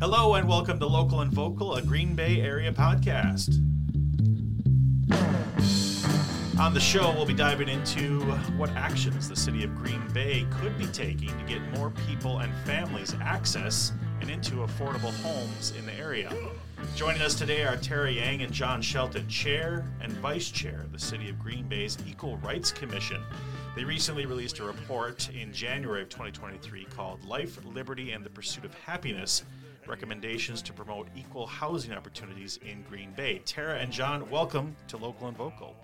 Hello and welcome to Local and Vocal, a Green Bay area podcast. On the show, we'll be diving into what actions the city of Green Bay could be taking to get more people and families access and into affordable homes in the area. Joining us today are Tara Yang and Jon Shelton, Chair and Vice Chair of the City of Green Bay's Equal Rights Commission. They recently released a report in January of 2023 called Life, Liberty, and the Pursuit of Happiness Recommendations to Promote Equal Housing Opportunities in Green Bay. Tara and Jon, welcome to Local and Vocal.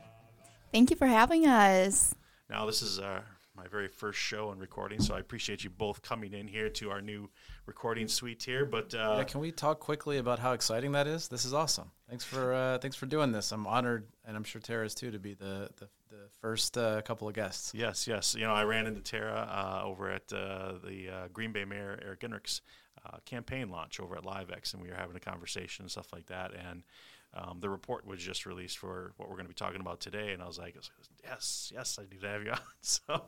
Thank you for having us. Now, this is uh, my very first show and recording, so I appreciate you both coming in here to our new recording suite here. But uh, yeah, can we talk quickly about how exciting that is? This is awesome. Thanks for uh, thanks for doing this. I'm honored, and I'm sure Tara is too, to be the the, the first uh, couple of guests. Yes, yes. You know, I ran into Tara uh, over at uh, the uh, Green Bay Mayor Eric Genrich's campaign launch over at LiveX, and we were having a conversation and stuff like that, and um, the report was just released for what we're going to be talking about today, and I was like, yes, yes, I need to have you on. So,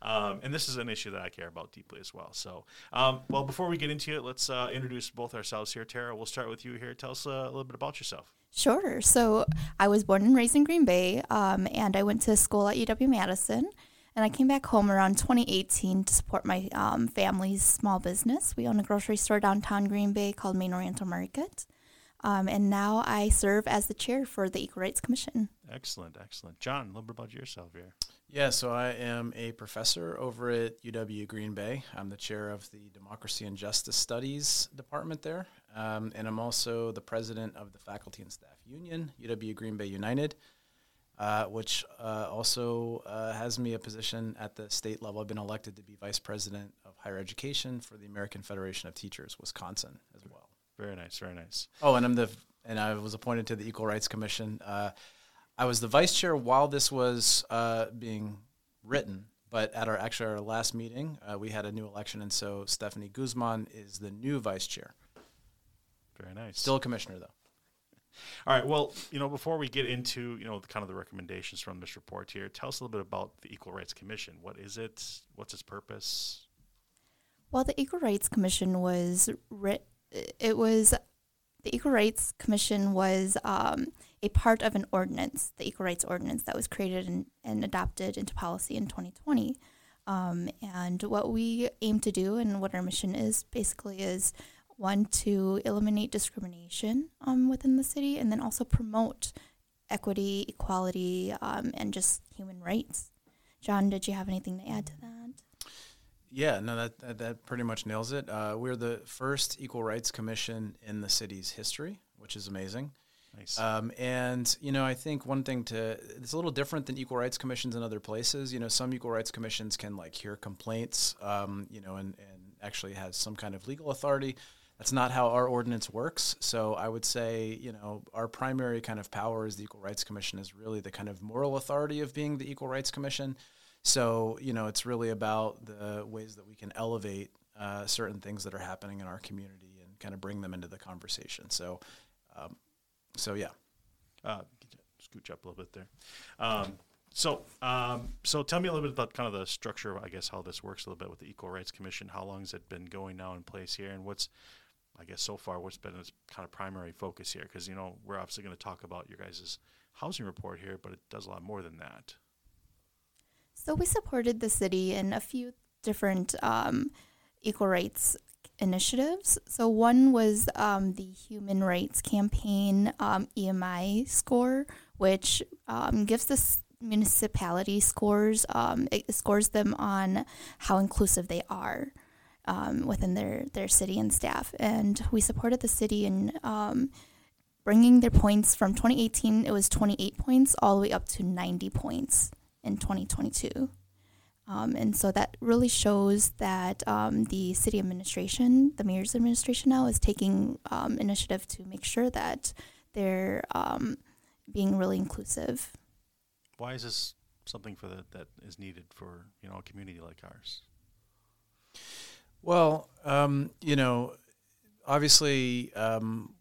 um, and this is an issue that I care about deeply as well. So, um, well, before we get into it, let's uh, introduce both ourselves here. Tara, we'll start with you here. Tell us uh, a little bit about yourself. Sure. So, I was born and raised in Green Bay, um, and I went to school at UW Madison. And I came back home around 2018 to support my um, family's small business. We own a grocery store downtown Green Bay called Main Oriental Market. Um, and now I serve as the chair for the Equal Rights Commission. Excellent, excellent. Jon, a little bit about yourself here. Yeah, so I am a professor over at UW Green Bay. I'm the chair of the Democracy and Justice Studies department there. Um, and I'm also the president of the Faculty and Staff Union, UW Green Bay United, uh, which uh, also uh, has me a position at the state level. I've been elected to be vice president of higher education for the American Federation of Teachers, Wisconsin, as well. Very nice, very nice. Oh, and I'm the and I was appointed to the Equal Rights Commission. Uh, I was the vice chair while this was uh, being written, but at our actually our last meeting, uh, we had a new election, and so Stephanie Guzman is the new vice chair. Very nice. Still a commissioner though. All right. Well, you know, before we get into you know the, kind of the recommendations from this report here, tell us a little bit about the Equal Rights Commission. What is it? What's its purpose? Well, the Equal Rights Commission was writ- it was the Equal Rights Commission was um, a part of an ordinance, the Equal Rights Ordinance, that was created and, and adopted into policy in 2020. Um, and what we aim to do and what our mission is basically is one to eliminate discrimination um, within the city and then also promote equity, equality, um, and just human rights. Jon, did you have anything to add to that? Yeah, no, that, that, that pretty much nails it. Uh, we're the first Equal Rights Commission in the city's history, which is amazing. Nice. Um, and you know, I think one thing to it's a little different than equal rights commissions in other places. You know, some equal rights commissions can like hear complaints, um, you know, and, and actually has some kind of legal authority. That's not how our ordinance works. So I would say, you know, our primary kind of power as the Equal Rights Commission is really the kind of moral authority of being the Equal Rights Commission. So, you know, it's really about the ways that we can elevate uh, certain things that are happening in our community and kind of bring them into the conversation. So, um, so yeah. Uh, scooch up a little bit there. Um, so, um, so tell me a little bit about kind of the structure, I guess, how this works a little bit with the Equal Rights Commission. How long has it been going now in place here, and what's, I guess, so far, what's been its kind of primary focus here? Because you know we're obviously going to talk about your guys' housing report here, but it does a lot more than that. So we supported the city in a few different um, equal rights initiatives. So one was um, the Human Rights Campaign um, EMI score, which um, gives the municipality scores. Um, it scores them on how inclusive they are. Um, within their, their city and staff. And we supported the city in bringing their points from 2018, it was 28 points, all the way up to 90 points in 2022. Um, and so that really shows that um, the city administration, the mayor's administration now, is taking um, initiative to make sure that they're um, being really inclusive. Why is this something for the, that is needed for you know a community like ours? Well, um, you know, obviously, um,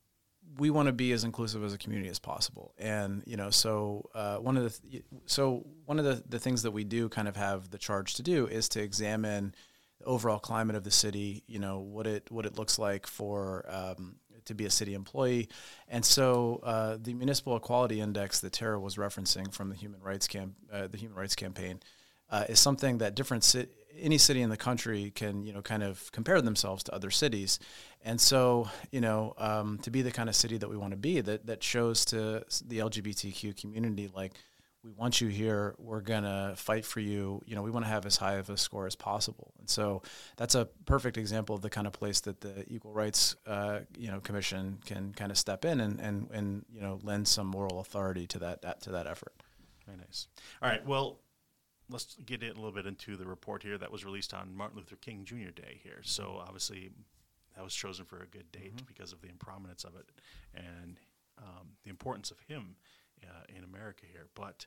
we want to be as inclusive as a community as possible. And you know, so uh, one of the th- so one of the, the things that we do kind of have the charge to do is to examine the overall climate of the city, you know, what it what it looks like for um, to be a city employee. And so uh, the Municipal Equality Index that Tara was referencing from the Human Rights Camp, uh, the Human Rights Campaign, uh, is something that different ci- any city in the country can you know kind of compare themselves to other cities. And so you know um, to be the kind of city that we want to be that that shows to the LGBTQ community like we want you here. We're gonna fight for you. You know, we want to have as high of a score as possible. And so that's a perfect example of the kind of place that the Equal Rights, uh, you know, Commission can kind of step in and, and and you know lend some moral authority to that, that to that effort. Very nice. All right. Well, let's get it a little bit into the report here that was released on Martin Luther King Jr. Day here. So obviously, that was chosen for a good date mm-hmm. because of the prominence of it and um, the importance of him uh, in America here. But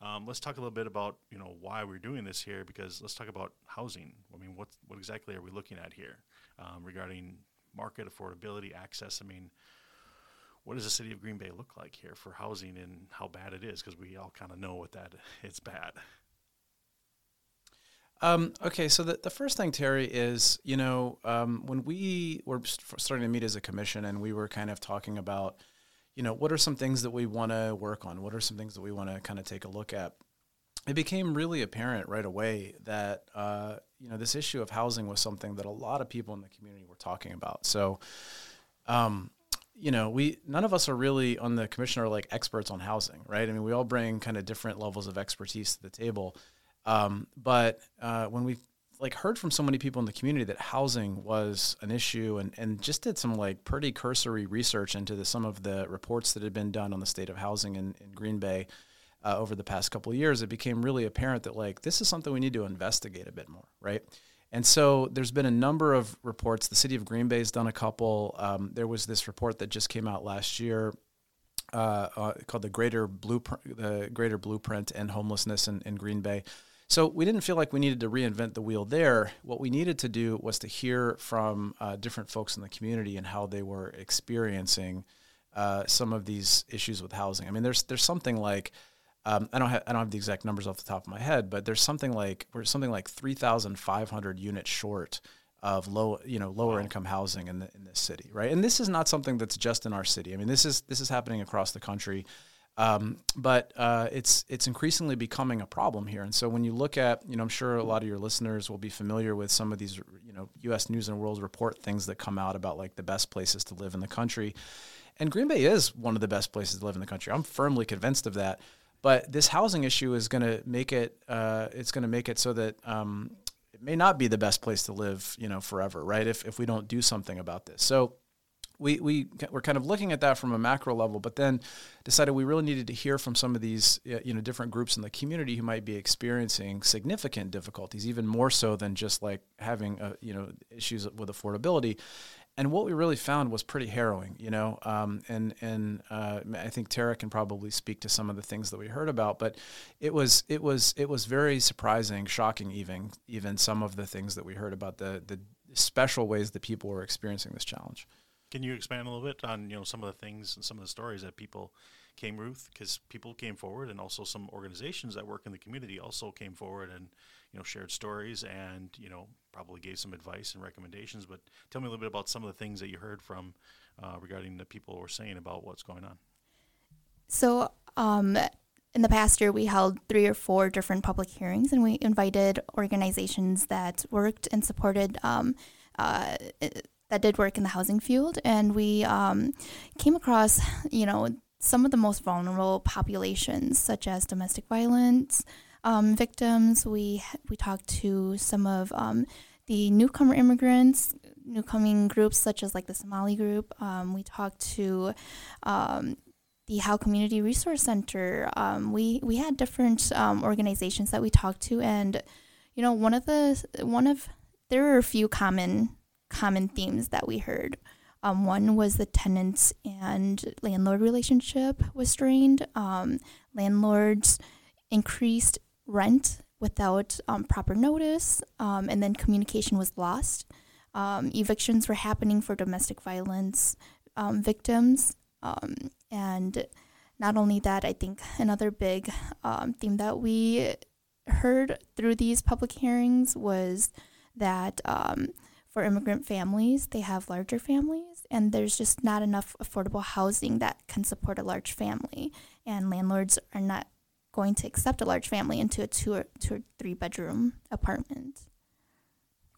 um, let's talk a little bit about you know why we're doing this here because let's talk about housing. I mean, what what exactly are we looking at here um, regarding market affordability, access? I mean, what does the city of Green Bay look like here for housing and how bad it is? Because we all kind of know what that it's bad. Um, okay, so the, the first thing, Tara, is you know um, when we were starting to meet as a commission and we were kind of talking about you know, what are some things that we want to work on? What are some things that we want to kind of take a look at? It became really apparent right away that uh, you know this issue of housing was something that a lot of people in the community were talking about. So, um, you know, we none of us are really on the commission are like experts on housing, right? I mean, we all bring kind of different levels of expertise to the table. Um, but uh, when we like heard from so many people in the community that housing was an issue and, and just did some like pretty cursory research into the, some of the reports that had been done on the state of housing in, in Green Bay uh, over the past couple of years, it became really apparent that like this is something we need to investigate a bit more, right? And so there's been a number of reports. The city of Green Bay has done a couple. Um, there was this report that just came out last year uh, uh, called the Greater Blueprint, the Greater Blueprint and Homelessness in, in Green Bay. So we didn't feel like we needed to reinvent the wheel there. What we needed to do was to hear from uh, different folks in the community and how they were experiencing uh, some of these issues with housing. I mean, there's there's something like um, I don't have I don't have the exact numbers off the top of my head, but there's something like we're something like 3,500 units short of low you know lower wow. income housing in the, in this city, right? And this is not something that's just in our city. I mean, this is this is happening across the country. Um, but uh, it's it's increasingly becoming a problem here. And so when you look at, you know, I'm sure a lot of your listeners will be familiar with some of these, you know, U.S. News and World Report things that come out about like the best places to live in the country. And Green Bay is one of the best places to live in the country. I'm firmly convinced of that. But this housing issue is going to make it. Uh, it's going to make it so that um, it may not be the best place to live, you know, forever, right? If if we don't do something about this. So we, we were kind of looking at that from a macro level, but then decided we really needed to hear from some of these you know different groups in the community who might be experiencing significant difficulties, even more so than just like having a, you know issues with affordability. And what we really found was pretty harrowing, you know. Um, and and uh, I think Tara can probably speak to some of the things that we heard about, but it was it was it was very surprising, shocking, even even some of the things that we heard about the the special ways that people were experiencing this challenge. Can you expand a little bit on you know some of the things and some of the stories that people came Ruth because people came forward and also some organizations that work in the community also came forward and you know shared stories and you know probably gave some advice and recommendations. But tell me a little bit about some of the things that you heard from uh, regarding the people were saying about what's going on. So. Um, in the past year, we held three or four different public hearings, and we invited organizations that worked and supported um, uh, that did work in the housing field, and we um, came across, you know, some of the most vulnerable populations, such as domestic violence um, victims. We we talked to some of um, the newcomer immigrants, newcoming groups such as like the Somali group. Um, we talked to um, the Howe Community Resource Center. Um, we we had different organizations that we talked to, and you know, one of the one of there are a few common common themes that we heard. Um, one was the tenants and landlord relationship was strained. Um, landlords increased rent without um, proper notice, um, and then communication was lost. Um, evictions were happening for domestic violence um, victims. and not only that, I think another big theme that we heard through these public hearings was that for immigrant families, they have larger families, and there's just not enough affordable housing that can support a large family. And landlords are not going to accept a large family into a two or two or three bedroom apartment.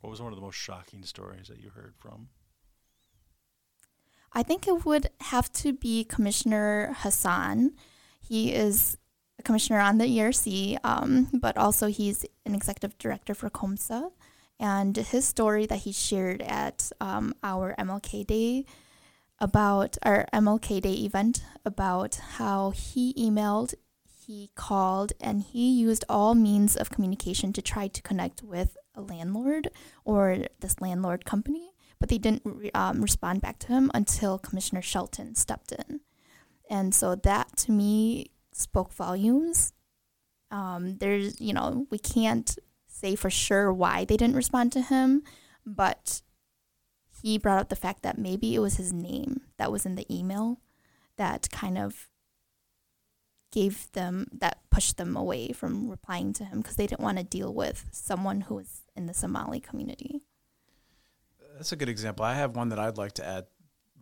What was one of the most shocking stories that you heard from? I think it would have to be Commissioner Hassan. He is a commissioner on the ERC, um, but also he's an executive director for COMSA. And his story that he shared at um, our MLK Day about our MLK Day event about how he emailed, he called, and he used all means of communication to try to connect with a landlord or this landlord company, but they didn't re- um, respond back to him until Commissioner Shelton stepped in. And so that to me spoke volumes. Um, there's, you know, we can't say for sure why they didn't respond to him, but he brought up the fact that maybe it was his name that was in the email that kind of gave them that pushed them away from replying to him because they didn't want to deal with someone who was in the Somali community. That's a good example. I have one that I'd like to add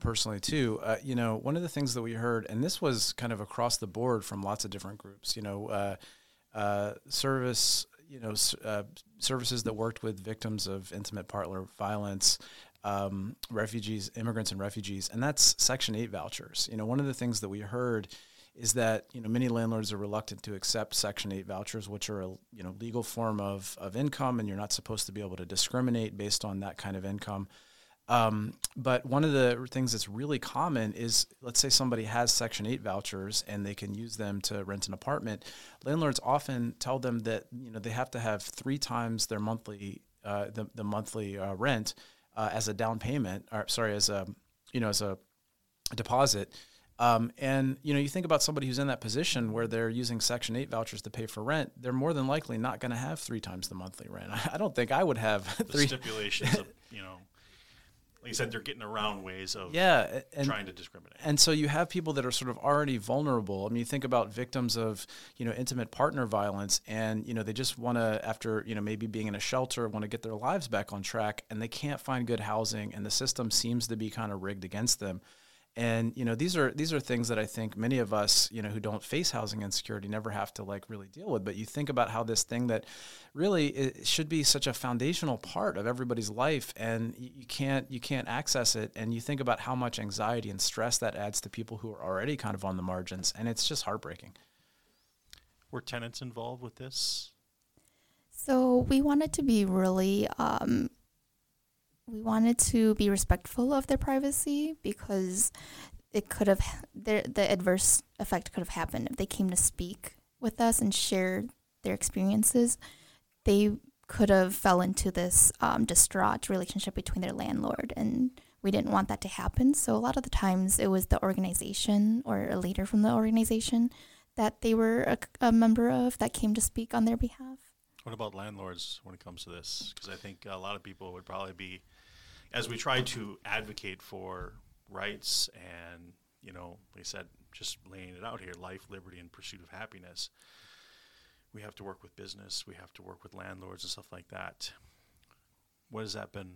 personally too. Uh, you know, one of the things that we heard, and this was kind of across the board from lots of different groups. You know, uh, uh, service, you know, uh, services that worked with victims of intimate partner violence. Um, refugees, immigrants, and refugees, and that's Section Eight vouchers. You know, one of the things that we heard is that you know many landlords are reluctant to accept Section Eight vouchers, which are a you know legal form of of income, and you're not supposed to be able to discriminate based on that kind of income. Um, but one of the things that's really common is, let's say somebody has Section 8 vouchers and they can use them to rent an apartment. Landlords often tell them that you know they have to have three times their monthly uh, the, the monthly uh, rent uh, as a down payment, or sorry, as a you know as a deposit. Um, and you know, you think about somebody who's in that position where they're using Section Eight vouchers to pay for rent. They're more than likely not going to have three times the monthly rent. I don't think I would have The three. stipulations of, you know, like you said, they're getting around ways of Yeah, and trying to discriminate. and so you have people that are sort of already vulnerable. I mean, you think about victims of you know intimate partner violence, and you know they just want to, after you know maybe being in a shelter, want to get their lives back on track, and they can't find good housing, and the system seems to be kind of rigged against them. And you know these are these are things that I think many of us you know who don't face housing insecurity never have to like really deal with. But you think about how this thing that really it should be such a foundational part of everybody's life, and you, you can't you can't access it. And you think about how much anxiety and stress that adds to people who are already kind of on the margins, and it's just heartbreaking. Were tenants involved with this? So we wanted to be really, um, we wanted to be respectful of their privacy because it could have, the, the adverse effect could have happened if they came to speak with us and share their experiences. They could have fell into this um, distraught relationship between their landlord and we didn't want that to happen. So a lot of the times it was the organization or a leader from the organization that they were a, a member of that came to speak on their behalf. What about landlords when it comes to this? Because I think a lot of people would probably be, as we try to advocate for rights and, you know, like I said, just laying it out here life, liberty, and pursuit of happiness. We have to work with business, we have to work with landlords and stuff like that. What has that been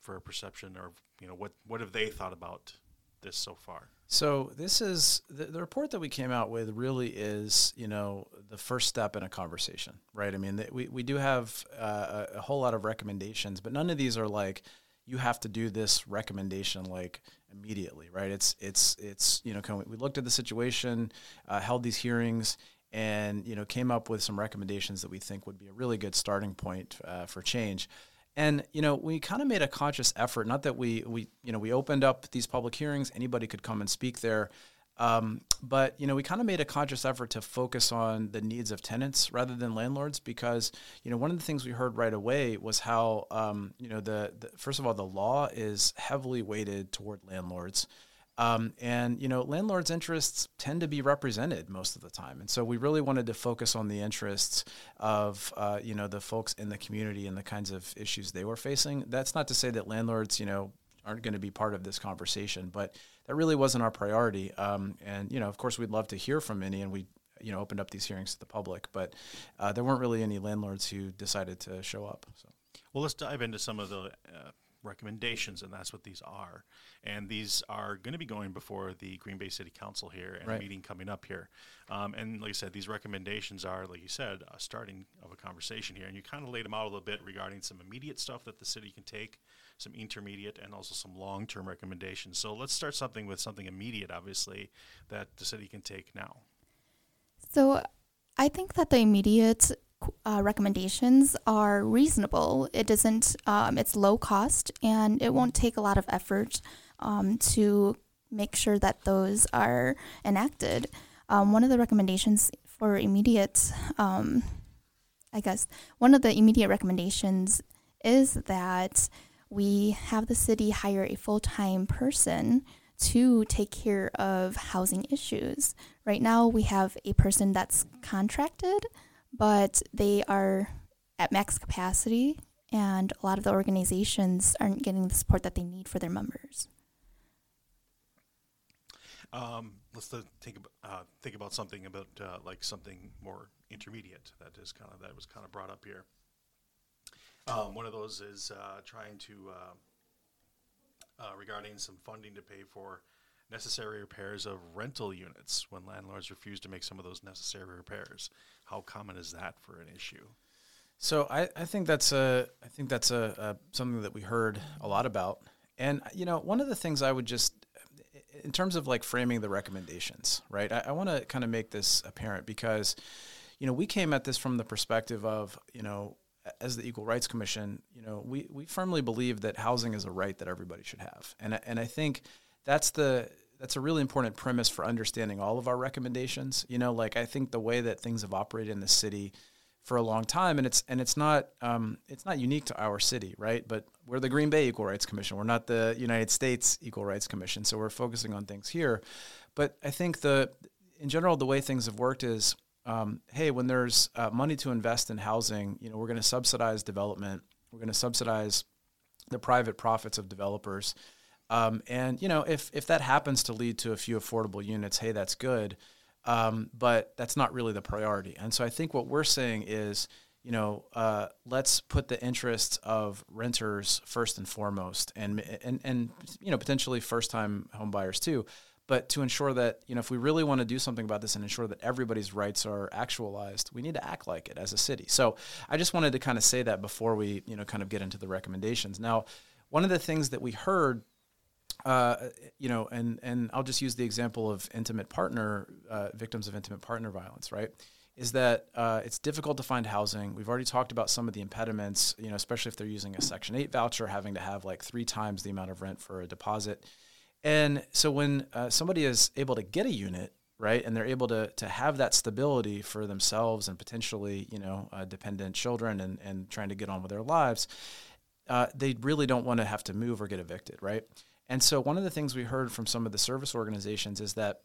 for a perception, or, you know, what, what have they thought about this so far? So this is the, the report that we came out with. Really is you know the first step in a conversation, right? I mean, th- we we do have uh, a, a whole lot of recommendations, but none of these are like you have to do this recommendation like immediately, right? It's it's it's you know kind we looked at the situation, uh, held these hearings, and you know came up with some recommendations that we think would be a really good starting point uh, for change. And you know, we kind of made a conscious effort. Not that we we you know we opened up these public hearings; anybody could come and speak there. Um, but you know, we kind of made a conscious effort to focus on the needs of tenants rather than landlords, because you know one of the things we heard right away was how um, you know the, the first of all the law is heavily weighted toward landlords. Um, and you know, landlords' interests tend to be represented most of the time, and so we really wanted to focus on the interests of uh, you know the folks in the community and the kinds of issues they were facing. That's not to say that landlords, you know, aren't going to be part of this conversation, but that really wasn't our priority. Um, and you know, of course, we'd love to hear from any, and we you know opened up these hearings to the public, but uh, there weren't really any landlords who decided to show up. So. Well, let's dive into some of the uh, recommendations, and that's what these are. And these are going to be going before the Green Bay City Council here and Right. a meeting coming up here. Um, and like I said, these recommendations are, like you said, a starting of a conversation here. And you kind of laid them out a little bit regarding some immediate stuff that the city can take, some intermediate, and also some long term recommendations. So let's start something with something immediate, obviously, that the city can take now. So I think that the immediate uh, recommendations are reasonable. It doesn't, um, it's low cost and it won't take a lot of effort um, to make sure that those are enacted. Um, one of the recommendations for immediate, um, I guess, one of the immediate recommendations is that we have the city hire a full time person to take care of housing issues. Right now, we have a person that's contracted, but they are at max capacity, and a lot of the organizations aren't getting the support that they need for their members. Um, let's think about uh, think about something about uh, like something more intermediate that is kind of that was kind of brought up here. Um, one of those is uh, trying to uh, uh, regarding some funding to pay for necessary repairs of rental units when landlords refuse to make some of those necessary repairs. How common is that for an issue? So I, I think that's a I think that's a, a something that we heard a lot about, and you know one of the things I would just in terms of like framing the recommendations, right? I, I want to kind of make this apparent because you know we came at this from the perspective of you know as the Equal Rights Commission, you know we we firmly believe that housing is a right that everybody should have, and and I think that's the that's a really important premise for understanding all of our recommendations. You know, like I think the way that things have operated in the city for a long time, and it's and it's not um, it's not unique to our city, right? But we're the Green Bay Equal Rights Commission. We're not the United States Equal Rights Commission, so we're focusing on things here. But I think the in general the way things have worked is, um, hey, when there's uh, money to invest in housing, you know, we're going to subsidize development. We're going to subsidize the private profits of developers. Um, and you know, if if that happens to lead to a few affordable units, hey, that's good. Um, but that's not really the priority. And so I think what we're saying is, you know, uh, let's put the interests of renters first and foremost, and and and you know, potentially first time home buyers too. But to ensure that, you know, if we really want to do something about this and ensure that everybody's rights are actualized, we need to act like it as a city. So I just wanted to kind of say that before we, you know, kind of get into the recommendations. Now, one of the things that we heard uh, you know, and and I'll just use the example of intimate partner uh, victims of intimate partner violence, right? Is that uh, it's difficult to find housing. We've already talked about some of the impediments, you know, especially if they're using a Section Eight voucher, having to have like three times the amount of rent for a deposit. And so when uh, somebody is able to get a unit, right, and they're able to to have that stability for themselves and potentially, you know, uh, dependent children and and trying to get on with their lives, uh, they really don't want to have to move or get evicted, right? And so one of the things we heard from some of the service organizations is that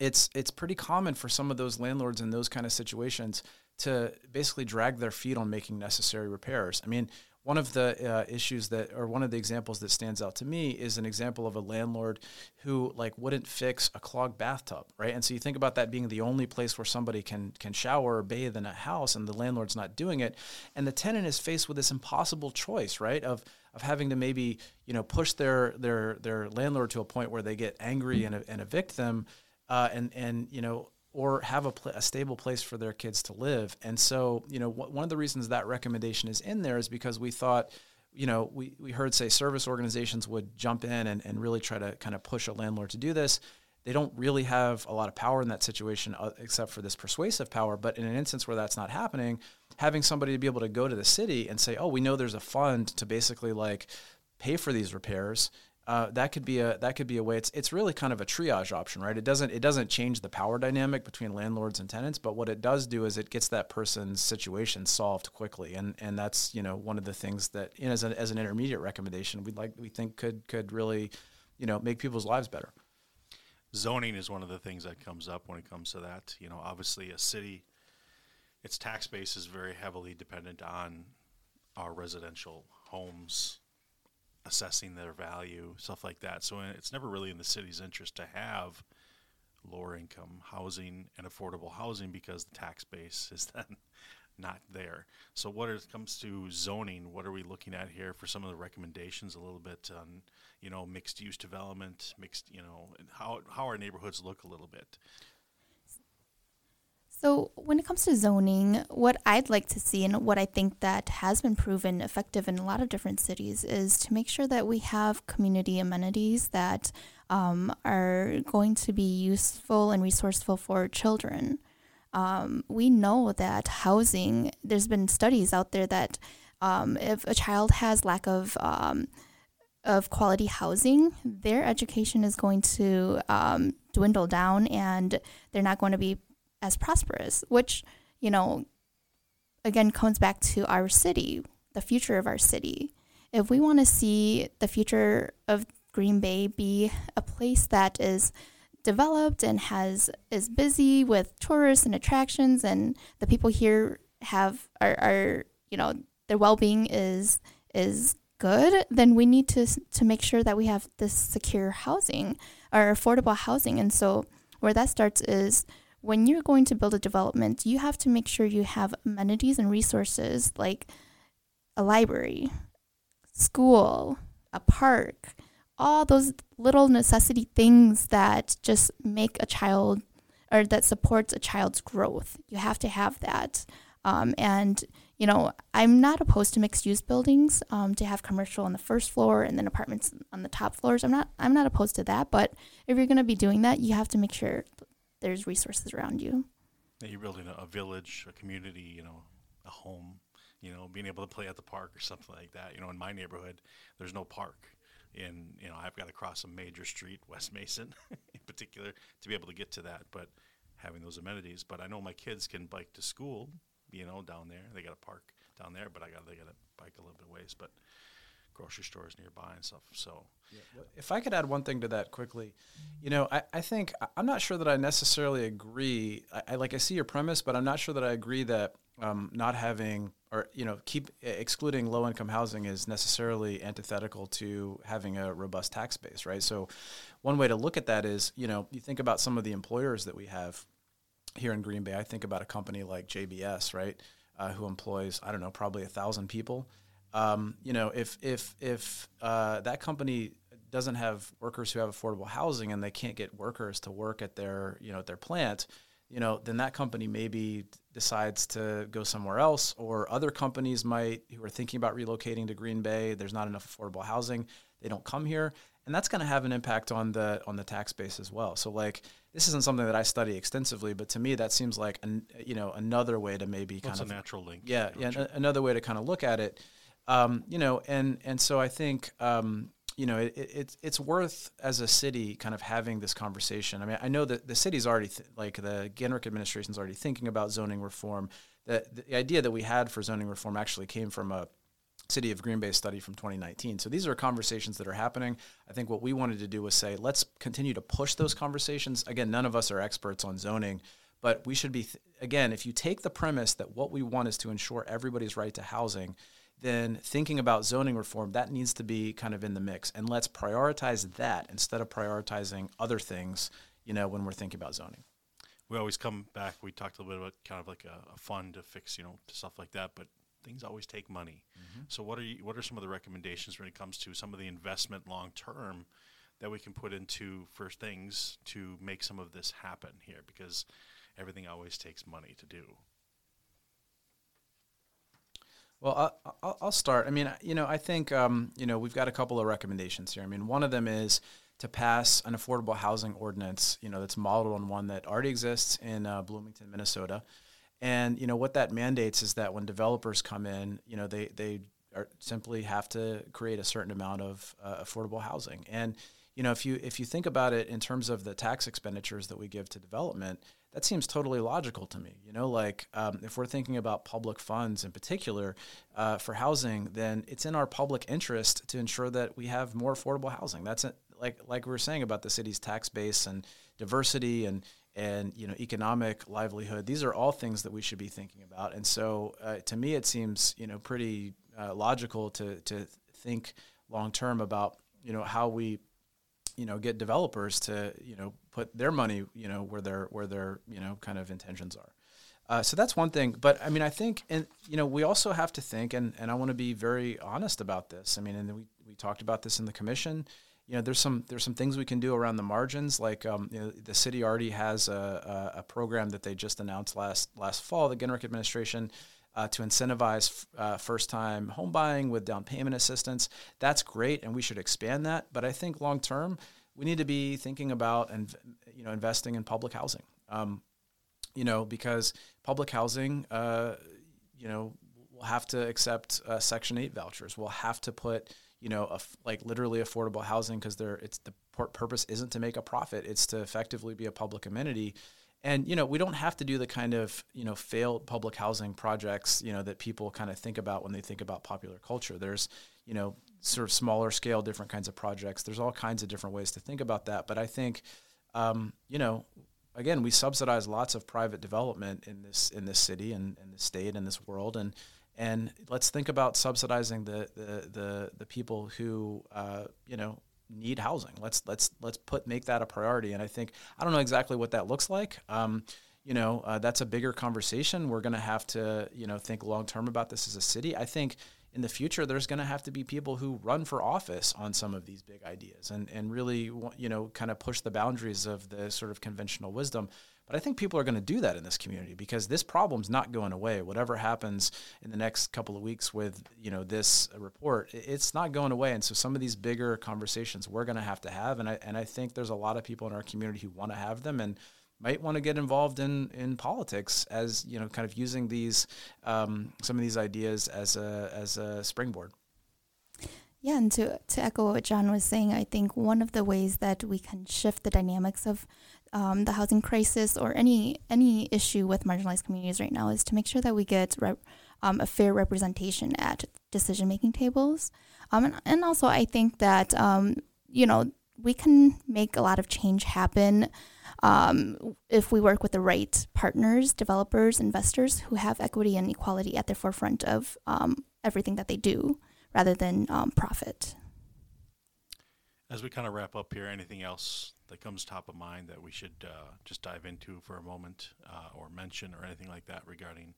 it's it's pretty common for some of those landlords in those kind of situations to basically drag their feet on making necessary repairs. I mean, one of the uh, issues that, or one of the examples that stands out to me, is an example of a landlord who like wouldn't fix a clogged bathtub, right? And so you think about that being the only place where somebody can can shower or bathe in a house, and the landlord's not doing it, and the tenant is faced with this impossible choice, right? Of of having to maybe you know push their their their landlord to a point where they get angry and, and evict them, uh, and and you know or have a, pl- a stable place for their kids to live. And so, you know, one of the reasons that recommendation is in there is because we thought, you know, we, we heard say service organizations would jump in and, and really try to kind of push a landlord to do this. They don't really have a lot of power in that situation uh, except for this persuasive power. But in an instance where that's not happening, having somebody to be able to go to the city and say, oh, we know there's a fund to basically like pay for these repairs uh, that could be a that could be a way. It's it's really kind of a triage option, right? It doesn't it doesn't change the power dynamic between landlords and tenants, but what it does do is it gets that person's situation solved quickly, and and that's you know one of the things that you know, as an as an intermediate recommendation we'd like we think could could really you know make people's lives better. Zoning is one of the things that comes up when it comes to that. You know, obviously a city, its tax base is very heavily dependent on our residential homes assessing their value, stuff like that. So it's never really in the city's interest to have lower income housing and affordable housing because the tax base is then not there. So, what it comes to zoning, what are we looking at here for some of the recommendations? A little bit on, you know, mixed use development, mixed, you know, how how our neighborhoods look a little bit. So, when it comes to zoning, what I'd like to see and what I think that has been proven effective in a lot of different cities is to make sure that we have community amenities that um, are going to be useful and resourceful for children. Um, we know that housing, there's been studies out there that um, if a child has lack of um, of quality housing, their education is going to um, dwindle down and they're not going to be as prosperous, which, you know, again comes back to our city, the future of our city. If we want to see the future of Green Bay be a place that is developed and has is busy with tourists and attractions and the people here have are, are you know their well-being is is good then we need to to make sure that we have this secure housing or affordable housing and so where that starts is when you're going to build a development, you have to make sure you have amenities and resources like a library, school, a park, all those little necessity things that just make a child or that supports a child's growth. You have to have that. Um, and, you know, I'm not opposed to mixed use buildings um, to have commercial on the first floor and then apartments on the top floors. I'm not I'm not opposed to that, but if you're going to be doing that, you have to make sure there's resources around you. You're building a, a village, a community, you know, a home, you know, being able to play at the park or something like that. You know, in my neighborhood, there's no park. And, you know, I've got to cross a major street, West Mason in particular, to be able to get to that. But having those amenities. But I know my kids can bike to school, you know, down there. They got a park down there, but I got they got to bike a little bit ways. But grocery stores nearby and stuff. So, if I could add one thing to that quickly, you know, I, I think I'm not sure that I necessarily agree. I, I, like I see your premise, but I'm not sure that I agree that um, not having or you know keep excluding low income housing is necessarily antithetical to having a robust tax base, right? So, one way to look at that is you know you think about some of the employers that we have here in Green Bay. I think about a company like JBS, right, uh, who employs I don't know probably a thousand people um, you know, if if if uh, that company doesn't have workers who have affordable housing and they can't get workers to work at their you know at their plant, you know, then that company maybe decides to go somewhere else, or other companies might who are thinking about relocating to Green Bay. There's not enough affordable housing; they don't come here, and that's going to have an impact on the on the tax base as well. So like this isn't something that I study extensively, but to me that seems like an, you know another way to maybe kind of a natural link. Yeah, yeah, another way to kind of look at it. Um, you know, and and so I think um, you know it, it, it's worth as a city kind of having this conversation. I mean, I know that the city's already th- like the Genrich administration is already thinking about zoning reform. The, the idea that we had for zoning reform actually came from a City of Green Bay study from 2019. So these are conversations that are happening. I think what we wanted to do was say, let's continue to push those conversations. Again, none of us are experts on zoning, but we should be, th- again, if you take the premise that what we want is to ensure everybody's right to housing, then thinking about zoning reform, that needs to be kind of in the mix. And let's prioritize that instead of prioritizing other things, you know, when we're thinking about zoning. We always come back, we talked a little bit about kind of like a, a fund to fix, you know, stuff like that, but things always take money. Mm-hmm. So what are you, what are some of the recommendations when it comes to some of the investment long term that we can put into for things to make some of this happen here? Because everything always takes money to do. Well, I'll, I'll start. I mean, you know, I think um, you know we've got a couple of recommendations here. I mean, one of them is to pass an affordable housing ordinance. You know, that's modeled on one that already exists in uh, Bloomington, Minnesota. And you know what that mandates is that when developers come in, you know, they they are, simply have to create a certain amount of uh, affordable housing. And you know, if you if you think about it in terms of the tax expenditures that we give to development, that seems totally logical to me. You know, like um, if we're thinking about public funds in particular uh, for housing, then it's in our public interest to ensure that we have more affordable housing. That's it. Like like we were saying about the city's tax base and diversity and and you know economic livelihood. These are all things that we should be thinking about. And so, uh, to me, it seems you know pretty uh, logical to to think long term about you know how we you know get developers to you know put their money you know where their where their you know kind of intentions are Uh, so that's one thing. But I mean, I think, and you know, we also have to think, and, and I want to be very honest about this. I mean, and we, we talked about this in the commission. You know, there's some there's some things we can do around the margins. Like, um, you know, the city already has a, a, a, program that they just announced last last fall. The Genrich administration. Uh, to incentivize uh, first time home buying with down payment assistance. That's great, and we should expand that. But I think long term, we need to be thinking about and you know investing in public housing. Um, you know, because public housing, uh, you know, will have to accept uh, Section Eight vouchers. We'll have to put, you know, like literally affordable housing because there, it's the purpose isn't to make a profit; it's to effectively be a public amenity. And you know, we don't have to do the kind of you know failed public housing projects you know that people kind of think about when they think about popular culture. There's you know sort of smaller scale, different kinds of projects. There's all kinds of different ways to think about that. But I think, um, you know, again, we subsidize lots of private development in this in this city and in the state and this world, and and let's think about subsidizing the the the, the people who uh, you know need housing. Let's let's let's put make that a priority. And I think I don't know exactly what that looks like. Um, you know, uh, that's a bigger conversation. We're going to have to you know think long term about this as a city. I think in the future there's going to have to be people who run for office on some of these big ideas and, and really you know kind of push the boundaries of the sort of conventional wisdom but i think people are going to do that in this community because this problem's not going away. Whatever happens in the next couple of weeks with you know this report it's not going away. And so some of these bigger conversations we're going to have to have. And I, and I think there's a lot of people in our community who want to have them and might want to get involved in in politics as you know, kind of using these um, some of these ideas as a as a springboard. Yeah, and to to echo what Jon was saying, I think one of the ways that we can shift the dynamics of um, the housing crisis or any any issue with marginalized communities right now is to make sure that we get rep, um, a fair representation at decision making tables, um, and, and also I think that um, you know we can make a lot of change happen um, if we work with the right partners, developers, investors who have equity and equality at the forefront of um, everything that they do rather than profit. As we kind of wrap up here, anything else that comes top of mind that we should uh, just dive into for a moment uh, or mention or anything like that regarding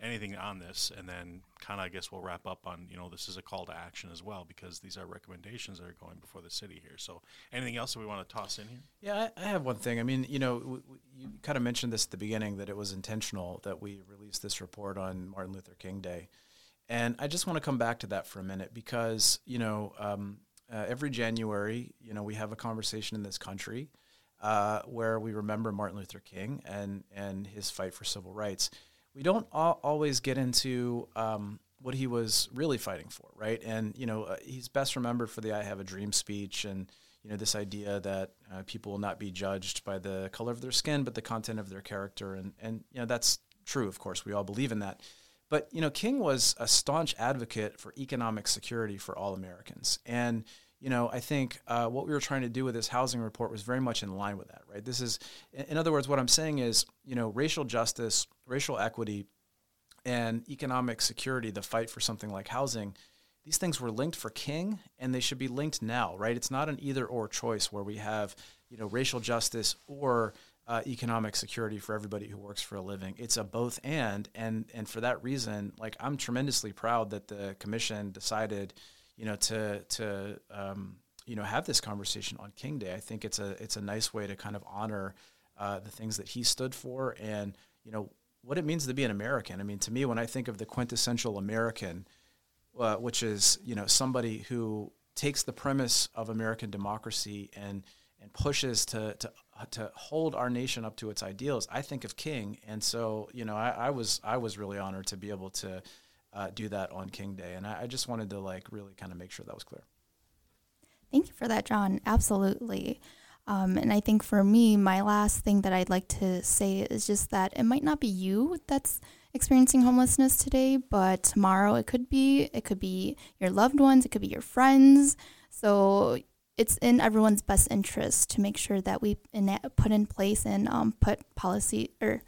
anything on this, and then kind of I guess we'll wrap up on you know this is a call to action as well because these are recommendations that are going before the city here. So anything else that we want to toss in here? Yeah, I, I have one thing. I mean, you know, w- w- you kind of mentioned this at the beginning that it was intentional that we released this report on Martin Luther King Day, and I just want to come back to that for a minute because you know. Um, uh, every January, you know, we have a conversation in this country uh, where we remember Martin Luther King and and his fight for civil rights we don't always get into um, what he was really fighting for, right? And you know, uh, he's best remembered for the "I Have a Dream" speech, and you know, this idea that uh, people will not be judged by the color of their skin, but the content of their character, and and you know, that's true. Of course, we all believe in that. But you know, King was a staunch advocate for economic security for all Americans, and you know, I think uh, what we were trying to do with this housing report was very much in line with that, right? This is, in other words, what I'm saying is, you know, racial justice, racial equity, and economic security, the fight for something like housing, these things were linked for King, and they should be linked now, right? It's not an either or choice where we have, you know, racial justice or uh, economic security for everybody who works for a living. It's a both and, and and for that reason, like I'm tremendously proud that the commission decided you know, to to um, you know have this conversation on King Day. I think it's a it's a nice way to kind of honor uh, the things that he stood for and you know what it means to be an American. I mean, to me, when I think of the quintessential American, uh, which is you know somebody who takes the premise of American democracy and and pushes to to to hold our nation up to its ideals. I think of King, and so you know I, I was I was really honored to be able to uh, do that on King Day. And I, I just wanted to like really kind of make sure that was clear. Thank you for that, Jon. Absolutely. Um, and I think for me, my last thing that I'd like to say is just that it might not be you that's experiencing homelessness today, but tomorrow it could be. It could be your loved ones, it could be your friends. So it's in everyone's best interest to make sure that we enact, put in place and um, put policy or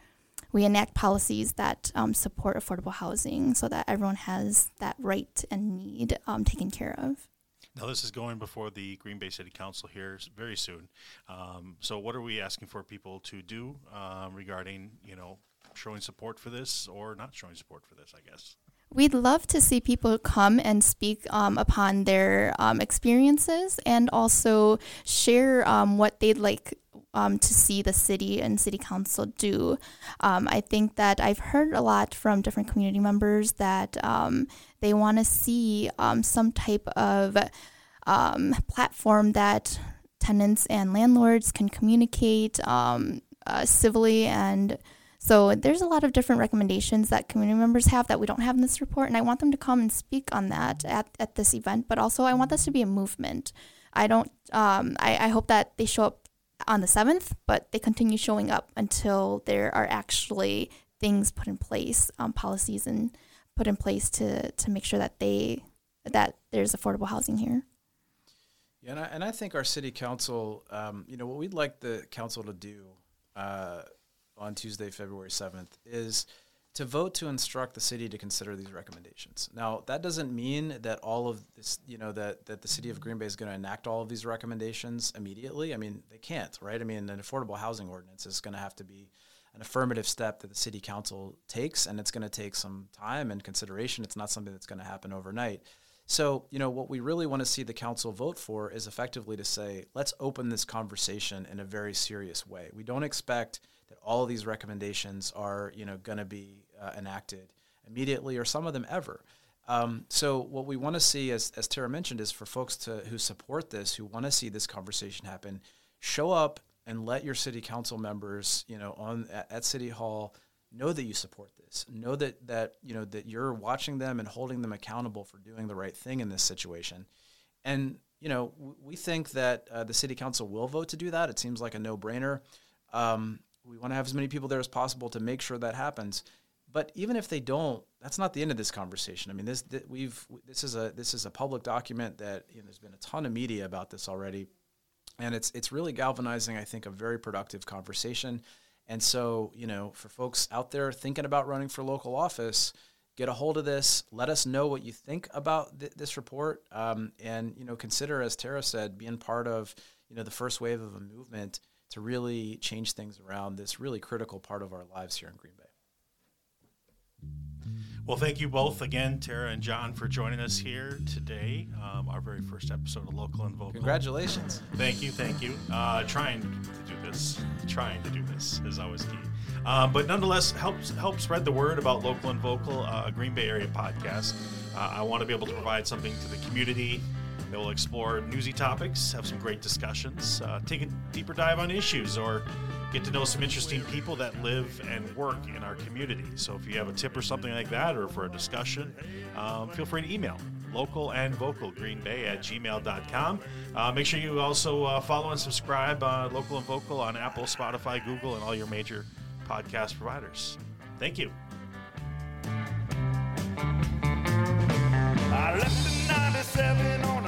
we enact policies that um, support affordable housing so that everyone has that right and need um, taken care of. Now, this is going before the Green Bay City Council here very soon. Um, so, what are we asking for people to do um, regarding, you know, showing support for this or not showing support for this, I guess. We'd love to see people come and speak um, upon their um, experiences and also share um, what they'd like um, to see the city and city council do. Um, I think that I've heard a lot from different community members that um, they want to see some type of platform that tenants and landlords can communicate uh, civilly and so there's a lot of different recommendations that community members have that we don't have in this report, and I want them to come and speak on that at, at this event. But also, I want this to be a movement. I don't. Um, I, I hope that they show up on the seventh, but they continue showing up until there are actually things put in place, um, policies and put in place to to make sure that they that there's affordable housing here. Yeah, and I, and I think our city council, um, you know, what we'd like the council to do. Uh, on Tuesday, February 7th, is to vote to instruct the city to consider these recommendations. Now, that doesn't mean that all of this, you know, that, that the city of Green Bay is going to enact all of these recommendations immediately. I mean, they can't, right? I mean, an affordable housing ordinance is going to have to be an affirmative step that the city council takes, and it's going to take some time and consideration. It's not something that's going to happen overnight. So, you know, what we really want to see the council vote for is effectively to say, let's open this conversation in a very serious way. We don't expect that all of these recommendations are you know going to be uh, enacted immediately or some of them ever. Um, so what we want to see, as, as Tara mentioned, is for folks to who support this, who want to see this conversation happen, show up and let your city council members, you know, on at, at City Hall know that you support this. Know that that you know that you're watching them and holding them accountable for doing the right thing in this situation. And you know, we think that uh, the city council will vote to do that. It seems like a no-brainer. Um, we want to have as many people there as possible to make sure that happens. But even if they don't, that's not the end of this conversation. I mean, this we've this is a this is a public document that you know, there's been a ton of media about this already, and it's it's really galvanizing. I think a very productive conversation. And so, you know, for folks out there thinking about running for local office, get a hold of this. Let us know what you think about th- this report, um, and you know, consider, as Tara said, being part of you know the first wave of a movement to really change things around this really critical part of our lives here in Green Bay. Well, thank you both again, Tara and Jon, for joining us here today. Um, our very first episode of Local and Vocal. Congratulations. Thank you, thank you. Uh, trying to do this, trying to do this is always key. Um, but nonetheless, help help spread the word about Local and Vocal, uh, a Green Bay area podcast. Uh, I want to be able to provide something to the community they will explore newsy topics, have some great discussions, uh, take a deeper dive on issues, or get to know some interesting people that live and work in our community. So if you have a tip or something like that, or for a discussion, um, feel free to email local and vocal green bay at gmail.com uh, make sure you also uh, follow and subscribe uh, local and vocal on apple spotify google and all your major podcast providers. Thank you. I left 97 on